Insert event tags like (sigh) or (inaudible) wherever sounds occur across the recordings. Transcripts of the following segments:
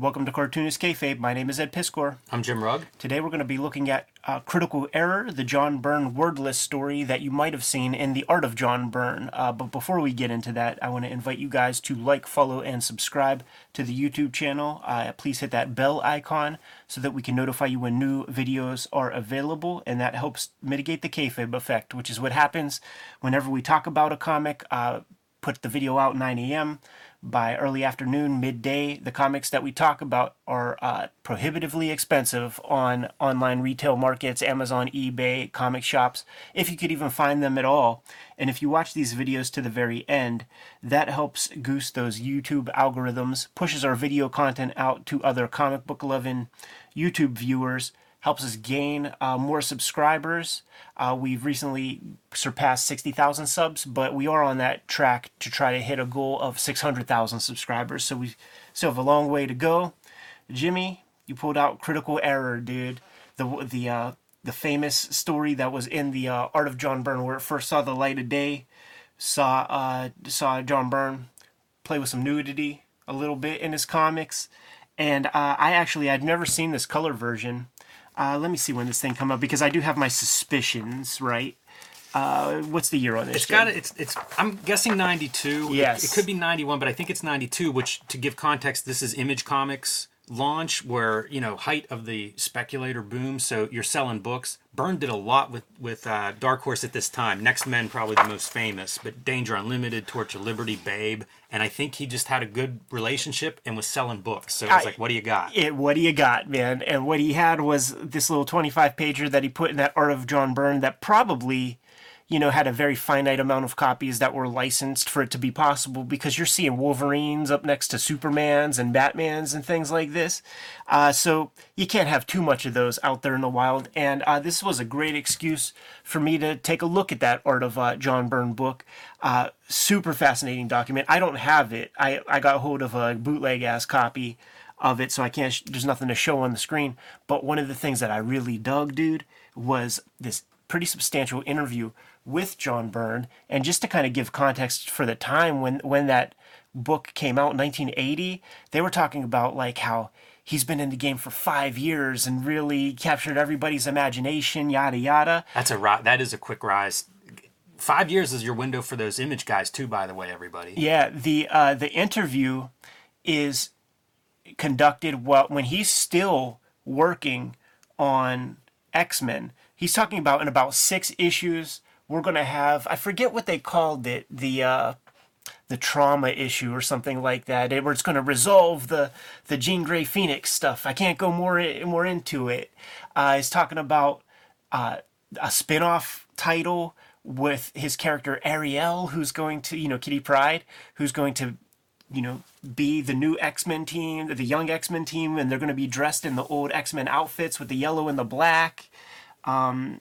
Welcome to Cartoonist Kayfabe. My name is Ed Piskor. I'm Jim Rugg. Today we're going to be looking at uh, Critical Error, the John Byrne wordless story that you might have seen in The Art of John Byrne. Uh, but before we get into that, I want to invite you guys to like, follow, and subscribe to the YouTube channel. Uh, please hit that bell icon so that we can notify you when new videos are available, and that helps mitigate the kayfabe effect, which is what happens whenever we talk about a comic. Put the video out 9 a.m by early afternoon, midday. The comics that we talk about are uh, prohibitively expensive on online retail markets, Amazon, eBay, comic shops, if you could even find them at all. And if you watch these videos to the very end, that helps goose those YouTube algorithms, pushes our video content out to other comic book loving YouTube viewers helps us gain uh, more subscribers. Uh, we've recently surpassed 60,000 subs, but we are on that track to try to hit a goal of 600,000 subscribers. So we still have a long way to go. Jimmy, you pulled out critical error, dude. The the uh, the famous story that was in the uh, Art of John Byrne, where it first saw the light of day. Saw uh, saw John Byrne play with some nudity a little bit in his comics, and uh, I actually I'd never seen this color version uh, let me see when this thing come up because I do have my suspicions, right? Uh, what's the year on this? It's got it's it's. I'm guessing 92. Yes, it, it, could be 91, but I think it's 92. Which, to give context, this is Image Comics launch where you know height of the speculator boom. So you're selling books. Byrne did a lot with with uh, dark horse at this time. Next men probably the most famous but danger unlimited torch of liberty babe. And i think he just had a good relationship and was selling books. So it's like what do you got? It, what do you got man? And what he had was this little 25 pager that he put in that art of john byrne that probably you know, had a very finite amount of copies that were licensed for it to be possible because you're seeing Wolverines up next to Supermans and Batmans and things like this. Uh, so you can't have too much of those out there in the wild. And uh, this was a great excuse for me to take a look at that Art of uh, John Byrne book. Uh, super fascinating document. I don't have it. I, I got hold of a bootleg ass copy of it, so I can't. There's nothing to show on the screen. But one of the things that I really dug, dude, was this pretty substantial interview with John Byrne, and just to kind of give context for the time when when that book came out in 1980, they were talking about like how he's been in the game for five years and really captured everybody's imagination, yada yada. That's a ri- that is a quick rise. Five years is your window for those image guys too, by the way, everybody. Yeah, the uh, the interview is conducted well when he's still working on X Men. He's talking about in about six issues we're going to have I forget what they called it the uh, the trauma issue or something like that where it's going to resolve the the Jean Grey Phoenix stuff. I can't go more more into it. Uh, he's talking about uh, a spin-off title with his character Ariel who's going to you know Kitty Pryde who's going to you know be the new X-Men team, the young X-Men team and they're going to be dressed in the old X-Men outfits with the yellow and the black. Um,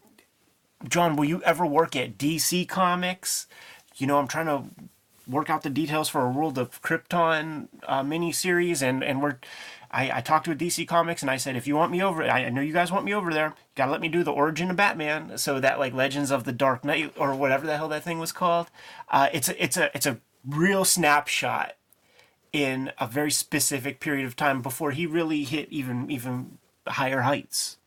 John, will you ever work at DC Comics? You know, I'm trying to work out the details for a World of Krypton uh, miniseries, and and we're. I, I talked to DC Comics and I said, if you want me over, I know you guys want me over there. You gotta let me do the origin of Batman, so that like Legends of the Dark Knight or whatever the hell that thing was called. Uh, it's a it's a it's a real snapshot in a very specific period of time before he really hit even even higher heights.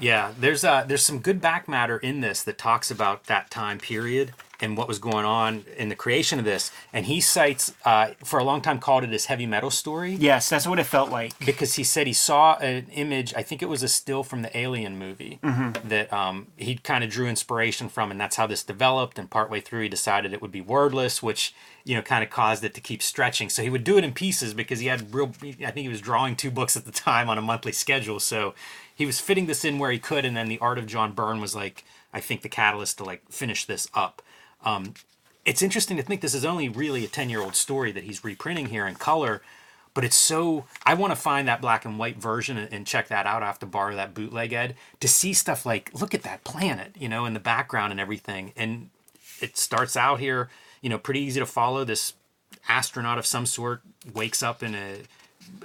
Yeah, there's uh, there's some good back matter in this that talks about that time period and what was going on in the creation of this. And he cites, uh, for a long time, called it his heavy metal story. Yes, that's what it felt like. Because he said he saw an image, I think it was a still from the Alien movie, mm-hmm. that um, he kind of drew inspiration from, and that's how this developed. And partway through, he decided it would be wordless, which you know kind of caused it to keep stretching. So he would do it in pieces because he had real. I think he was drawing two books at the time on a monthly schedule, so he was fitting this in where he could, and then the art of John Byrne was like, I think, the catalyst to like finish this up. Um, it's interesting to think this is only really a 10 year old story that he's reprinting here in color, but it's so. I want to find that black and white version and, and check that out. I have to borrow that bootleg Ed to see stuff like, look at that planet, you know, in the background and everything. And it starts out here, you know, pretty easy to follow. This astronaut of some sort wakes up in a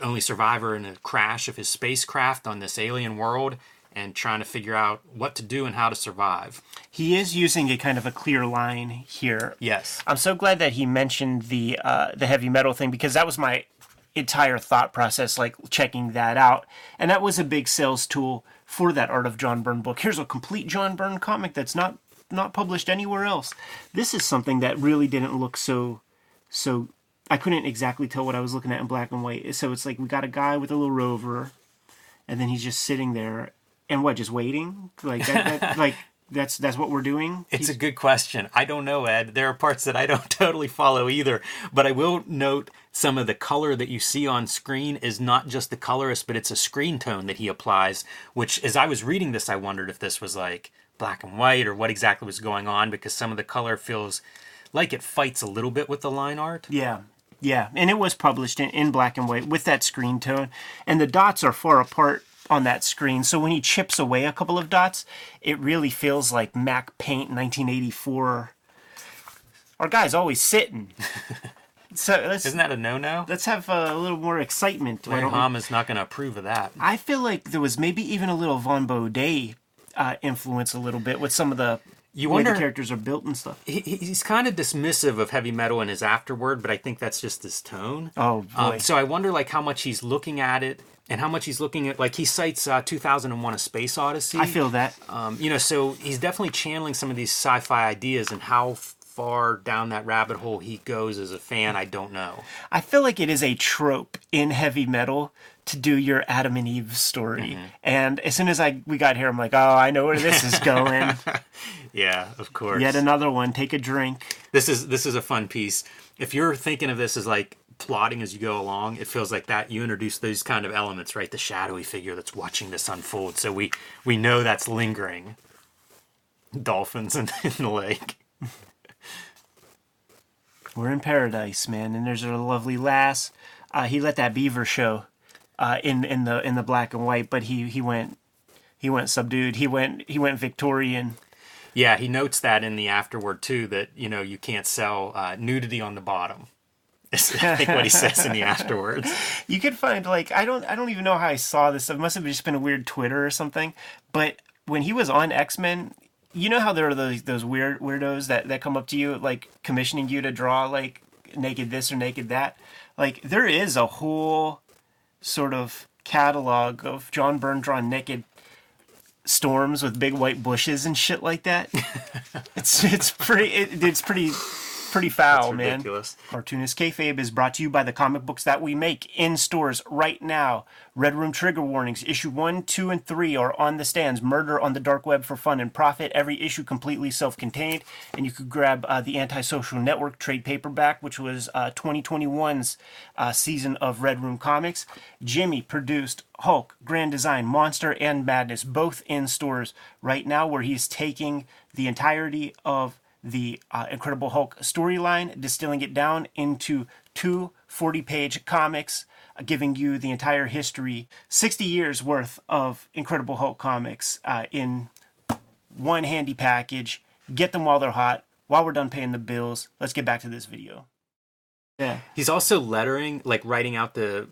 only survivor in a crash of his spacecraft on this alien world and trying to figure out what to do and how to survive. He is using a kind of a clear line here. Yes, I'm so glad that he mentioned the uh, the heavy metal thing because that was my entire thought process, like checking that out. And that was a big sales tool for that Art of John Byrne book. Here's a complete John Byrne comic that's not not published anywhere else. This is something that really didn't look so so I couldn't exactly tell what I was looking at in black and white. So it's like we got a guy with a little rover and then he's just sitting there and what, just waiting? Like that, that (laughs) like that's that's what we're doing. It's a good question. I don't know, Ed. There are parts that I don't (laughs) totally follow either, but I will note some of the color that you see on screen is not just the colorist, but it's a screen tone that he applies. Which, as I was reading this, I wondered if this was like black and white or what exactly was going on because some of the color feels like it fights a little bit with the line art. Yeah. Yeah, and it was published in, in black and white with that screen tone, and the dots are far apart on that screen. So when he chips away a couple of dots, it really feels like Mac Paint 1984. Our guy's always sitting. (laughs) so let's Isn't that a no-no? let's have a little more excitement. Why Wayne don't we- Ham is not going to approve of that. I feel like there was maybe even a little Vaughn Bodē uh, influence a little bit with some of the You wonder- the characters are built and stuff. He, he's kind of dismissive of heavy metal in his afterword, but I think that's just his tone. Oh, boy. Um, so I wonder like how much he's looking at it and how much he's looking at like he cites uh, 2001: A Space Odyssey. I feel that. um, you know, so he's definitely channeling some of these sci-fi ideas and how far down that rabbit hole he goes as a fan, I don't know. I feel like it is a trope in heavy metal to do your Adam and Eve story. Mm-hmm. And as soon as I we got here, I'm like, oh, I know where this is (laughs) going. Yeah, of course. Yet another one. Take a drink. this is this is a fun piece. If you're thinking of this as like plotting as you go along, it feels like that you introduce those kind of elements, right? The shadowy figure that's watching this unfold. So we we know that's lingering. Dolphins in, (laughs) in the lake. We're in paradise, man. And there's a lovely lass. Uh, he let that beaver show uh, in in the in the black and white, but he he went he went subdued. He went he went Victorian. Yeah, he notes that in the afterword too that you know you can't sell uh, nudity on the bottom. Is (laughs) I think what he says in the afterwards. (laughs) You could find like I don't I don't even know how I saw this. It must have just been a weird Twitter or something. But when he was on X Men, you know how there are those those weird weirdos that that come up to you like commissioning you to draw like naked this or naked that. Like there is a whole sort of catalog of John Byrne drawn naked storms with big white bushes and shit like that. (laughs) it's it's pretty it, it's pretty pretty foul, man. Ridiculous. Cartoonist Kayfabe is brought to you by the comic books that we make in stores right now. Red Room Trigger Warnings, issue 1, 2, and 3 are on the stands. Murder on the Dark Web for Fun and Profit. Every issue completely self contained. And you could grab uh, the Antisocial Network trade paperback, which was uh, 2021's uh, season of Red Room Comics. Jimmy produced Hulk, Grand Design, Monster, and Madness, both in stores right now, where he's taking the entirety of the uh, Incredible Hulk storyline, distilling it down into two 40 page comics, uh, giving you the entire history 60 years worth of Incredible Hulk comics uh, in one handy package. Get them while they're hot. While we're done paying the bills, let's get back to this video. Yeah. He's also lettering, like writing out the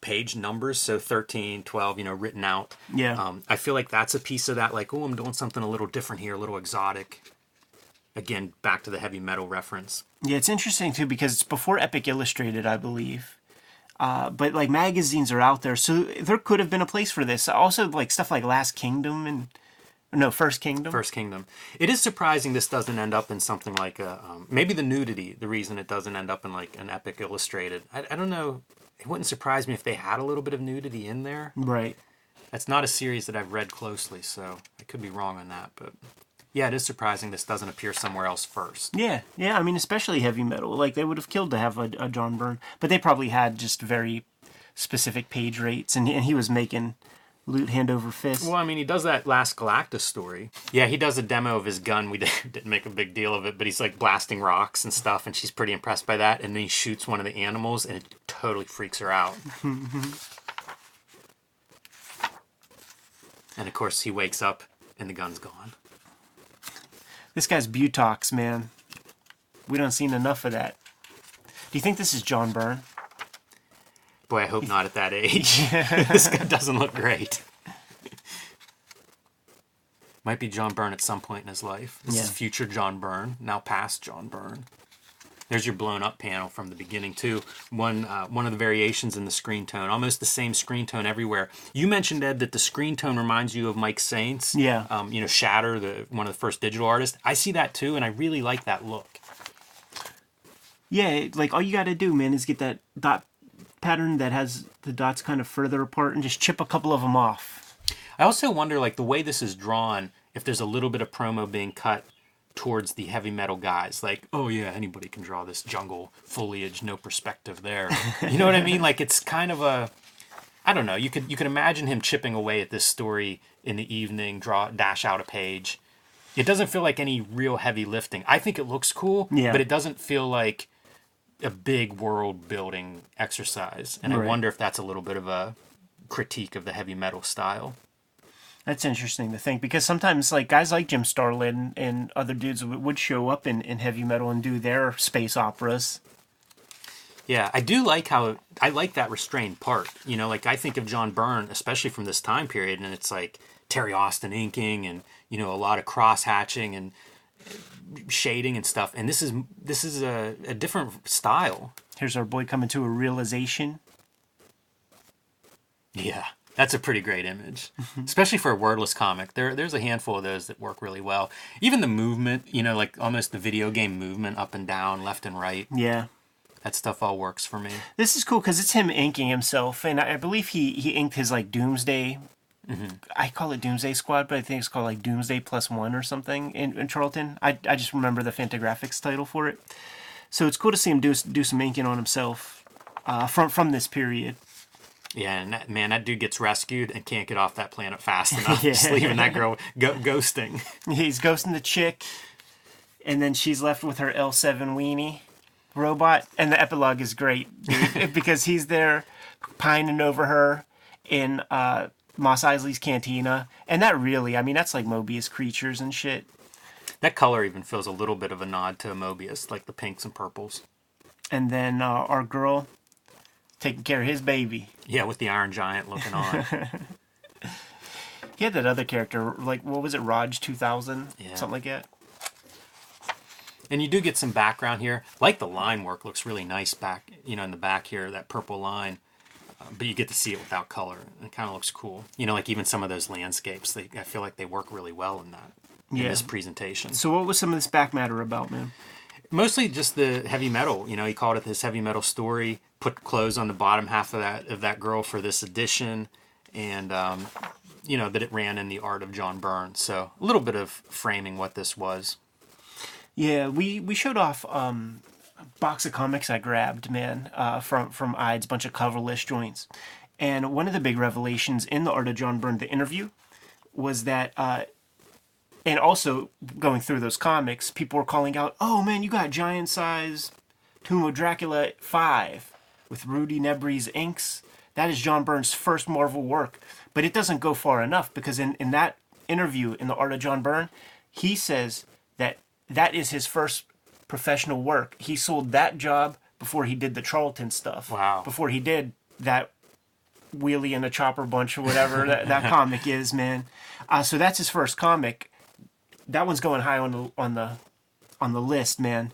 page numbers, so 13, 12, you know, written out. Yeah. Um, I feel like that's a piece of that, like, oh, I'm doing something a little different here, a little exotic. Again, back to the heavy metal reference. Yeah, it's interesting too because it's before Epic Illustrated, I believe. Uh, but like magazines are out there, so there could have been a place for this. Also, like stuff like Last Kingdom and no First Kingdom. First Kingdom. It is surprising this doesn't end up in something like a um, maybe the nudity. The reason it doesn't end up in like an epic illustrated. I, I don't know. It wouldn't surprise me if they had a little bit of nudity in there. Right. That's not a series that I've read closely, so I could be wrong on that. But yeah, it is surprising this doesn't appear somewhere else first. Yeah, yeah. I mean, especially heavy metal. Like they would have killed to have a, a John Byrne, but they probably had just very specific page rates, and and he was making loot hand over fist. Well, I mean, he does that last Galactus story. Yeah, he does a demo of his gun. We (laughs) didn't make a big deal of it, but he's like blasting rocks and stuff, and she's pretty impressed by that. And then he shoots one of the animals, and it totally freaks her out. (laughs) and of course, he wakes up, and the gun's gone. This guy's butox, man. We don't seen enough of that. Do you think this is John Byrne? Boy, I hope not at that (laughs) age. this guy doesn't look great. Might be John Byrne at some point in his life. This is future John Byrne, now past John Byrne. There's your blown up panel from the beginning too. One uh, one of the variations in the screen tone, almost the same screen tone everywhere. You mentioned Ed that the screen tone reminds you of Mike Saenz. Yeah. Um, you know Shatter, the one of the first digital artists. I see that too, and I really like that look. Yeah, like all you got to do, man, is get that dot pattern that has the dots kind of further apart and just chip a couple of them off. I also wonder, like the way this is drawn, if there's a little bit of promo being cut towards the heavy metal guys. Like, oh yeah, anybody can draw this jungle foliage, no perspective there. (laughs) You know what I mean? Like it's kind of a I don't know. You could you could imagine him chipping away at this story in the evening, draw dash out a page. It doesn't feel like any real heavy lifting. I think it looks cool, Yeah. but it doesn't feel like a big world building exercise. And I wonder if that's a little bit of a critique of the heavy metal style. That's interesting to think because sometimes like guys like Jim Starlin and other dudes would show up in, in heavy metal and do their space operas. Yeah, I do like how I like that restrained part. You know, like I think of John Byrne, especially from this time period, and it's like Terry Austin inking and you know a lot of cross hatching and shading and stuff. And this is this is a, a different style. Here's our boy coming to a realization. Yeah, that's a pretty great image, especially for a wordless comic. There, there's a handful of those that work really well. Even the movement, you know, like almost the video game movement, up and down, left and right. Yeah. That stuff all works for me. This is cool because it's him inking himself, and I I believe he he inked his like Doomsday. I call it Doomsday Squad, but I think it's called like Doomsday Plus One or something in, in Charlton. I, I just remember the Fantagraphics title for it. So it's cool to see him do do some inking on himself uh, from from this period. Yeah, and that, man, that dude gets rescued and can't get off that planet fast (laughs) enough. Yeah. Just leaving that girl go- ghosting. He's ghosting the chick, and then she's left with her L7 weenie robot. And the epilogue is great dude, (laughs) because he's there pining over her in uh, Mos Eisley's cantina. And that really, I mean, that's like Moebius creatures and shit. That color even feels a little bit of a nod to Moebius, like the pinks and purples. And then uh, our girl taking care of his baby. Yeah, with the Iron Giant looking on. (laughs) He had that other character, like, what was it, Rog 2000? Yeah. Something like that. and you do get some background here. Like the line work looks really nice back, you know, in the back here, that purple line. Uh, but you get to see it without color. It kind of looks cool. You know, like even some of those landscapes, they, I feel like they work really well in that. In Yeah. this presentation. So, what was some of this back matter about, man? mostly just the heavy metal. You know, he called it this heavy metal story. Put clothes on the bottom half of that of that girl for this edition, and um, you know that it ran in the art of John Byrne. So a little bit of framing what this was. Yeah, we we showed off um, a box of comics I grabbed, man, uh, from from Ides, bunch of coverless joints, and one of the big revelations in the Art of John Byrne, the interview, was that, uh, and also going through those comics, people were calling out, "Oh man, you got giant size Tomb of Dracula five with Rudy Nebres' inks. That is John Byrne's first Marvel work, but it doesn't go far enough because in in that interview in the Art of John Byrne, he says that that is his first professional work. He sold that job before he did the Charlton stuff. Wow. Before he did that wheelie and a chopper bunch or whatever that, that (laughs) comic is, man. Uh, so that's his first comic. That one's going high on the on the on the list, man,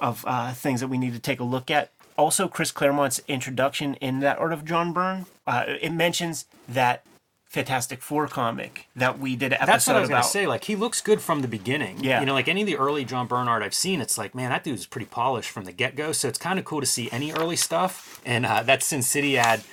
of uh, things that we need to take a look at. Also, Chris Claremont's introduction in that Art of John Byrne, uh, it mentions that Fantastic Four comic that we did an episode That's what I was about. gonna say. Like he looks good from the beginning. Yeah. You know, like any of the early John Byrne art I've seen, it's like, man, that dude's pretty polished from the get go. So it's kind of cool to see any early stuff. And uh, that Sin City ad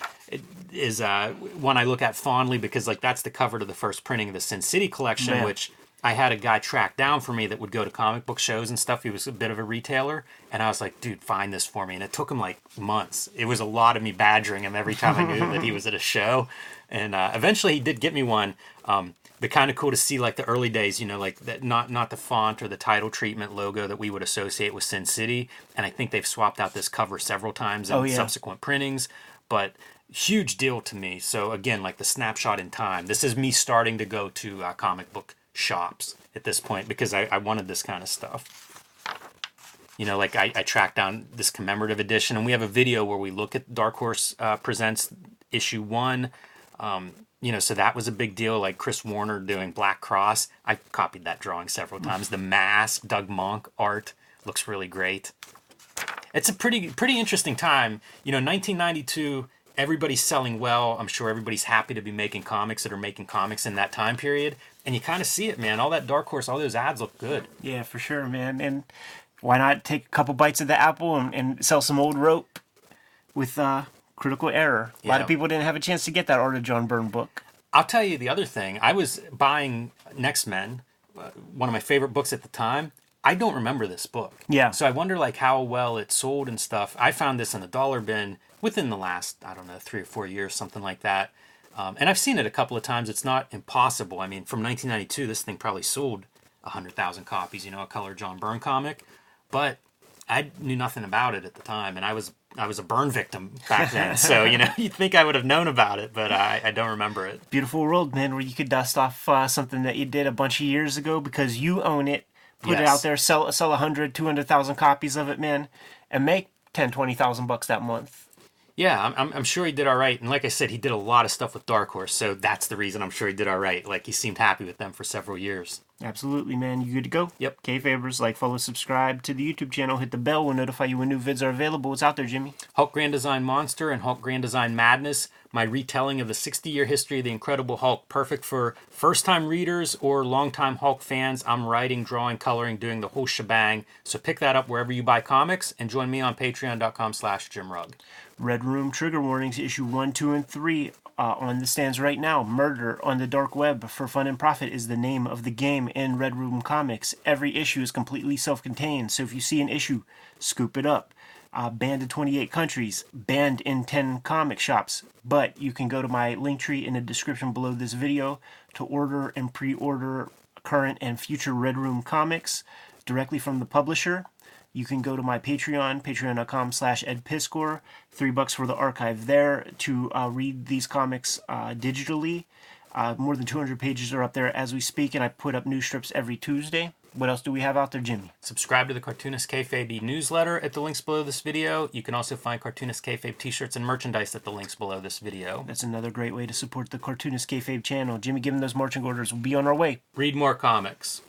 is uh, one I look at fondly because like that's the cover to the first printing of the Sin City collection, Man. which I had a guy track down for me that would go to comic book shows and stuff. He was a bit of a retailer, and I was like, "Dude, find this for me." And it took him like months. It was a lot of me badgering him every time I knew that he was at a show, and uh, eventually he did get me one. Um, but kind of cool to see like the early days, you know, like that not not the font or the title treatment logo that we would associate with Sin City. And I think they've swapped out this cover several times in Oh, yeah. subsequent printings, but huge deal to me. So again, like the snapshot in time. This is me starting to go to uh, comic book shops at this point because I, I wanted this kind of stuff. You know, like I, I tracked down this commemorative edition, and we have a video where we look at Dark Horse uh, presents issue one. Um, you know, so that was a big deal. Like Chris Warner doing Black Cross, I copied that drawing several times. The mask, Doug Mahnke art looks really great. it's a pretty pretty interesting time. You know, 1992. Everybody's selling well. I'm sure everybody's happy to be making comics that are making comics in that time period. And you kind of see it, man. All that Dark Horse, all those ads look good. Yeah, for sure, man. And why not take a couple bites of the apple and, and sell some old rope with uh, Critical Error? A lot of people didn't have a chance to get that Art of John Byrne book. I'll tell you the other thing. I was buying Next Men, uh, one of my favorite books at the time. I don't remember this book. Yeah. So I wonder like how well it sold and stuff. I found this in a dollar bin within the last I don't know three or four years, something like that. Um, and I've seen it a couple of times. It's not impossible. I mean, from 1992, this thing probably sold hundred thousand copies. You know, a color John Byrne comic, but I knew nothing about it at the time, and I was I was a burn victim back then. so you know, (laughs) you'd think I would have known about it, but I, I don't remember it. Beautiful world, man, where you could dust off uh, something that you did a bunch of years ago because you own it, put it out there, sell sell 100, 200,000 copies of it, man, and make 10, 20,000 bucks that month. Yeah, I'm, I'm, sure he did all right. And like I said, he did a lot of stuff with Dark Horse, so that's the reason I'm sure he did all right. Like he seemed happy with them for several years. Absolutely, man. You good to go? Yep. K favors, like, follow, subscribe to the YouTube channel, hit the bell, we'll notify you when new vids are available. What's out there, Jimmy? Hulk Grand Design Monster and Hulk Grand Design Madness, my retelling of the 60 year history of the Incredible Hulk, perfect for first time readers or long-time Hulk fans. I'm writing, drawing, coloring, doing the whole shebang. So pick that up wherever you buy comics and join me on patreon.com slash Jim Rugg. Red Room Trigger Warnings, issue 1, 2, and 3 uh, on the stands right now. Murder on the Dark Web for Fun and Profit is the name of the game in Red Room Comics. Every issue is completely self contained, so if you see an issue, scoop it up. Uh, banned in 28 countries, banned in 10 comic shops. But you can go to my link tree in the description below this video to order and pre order current and future Red Room comics directly from the publisher. You can go to my Patreon, patreon.com slash edpiskor. Three bucks for the archive there to uh, read these comics uh, digitally. Uh, more than 200 pages are up there as we speak, and I put up new strips every Tuesday. What else do we have out there, Jimmy? Subscribe to the Cartoonist Kayfabe newsletter at the links below this video. You can also find Cartoonist Kayfabe t-shirts and merchandise at the links below this video. That's another great way to support the Cartoonist Kayfabe channel. Jimmy, given those marching orders, we'll be on our way. Read more comics.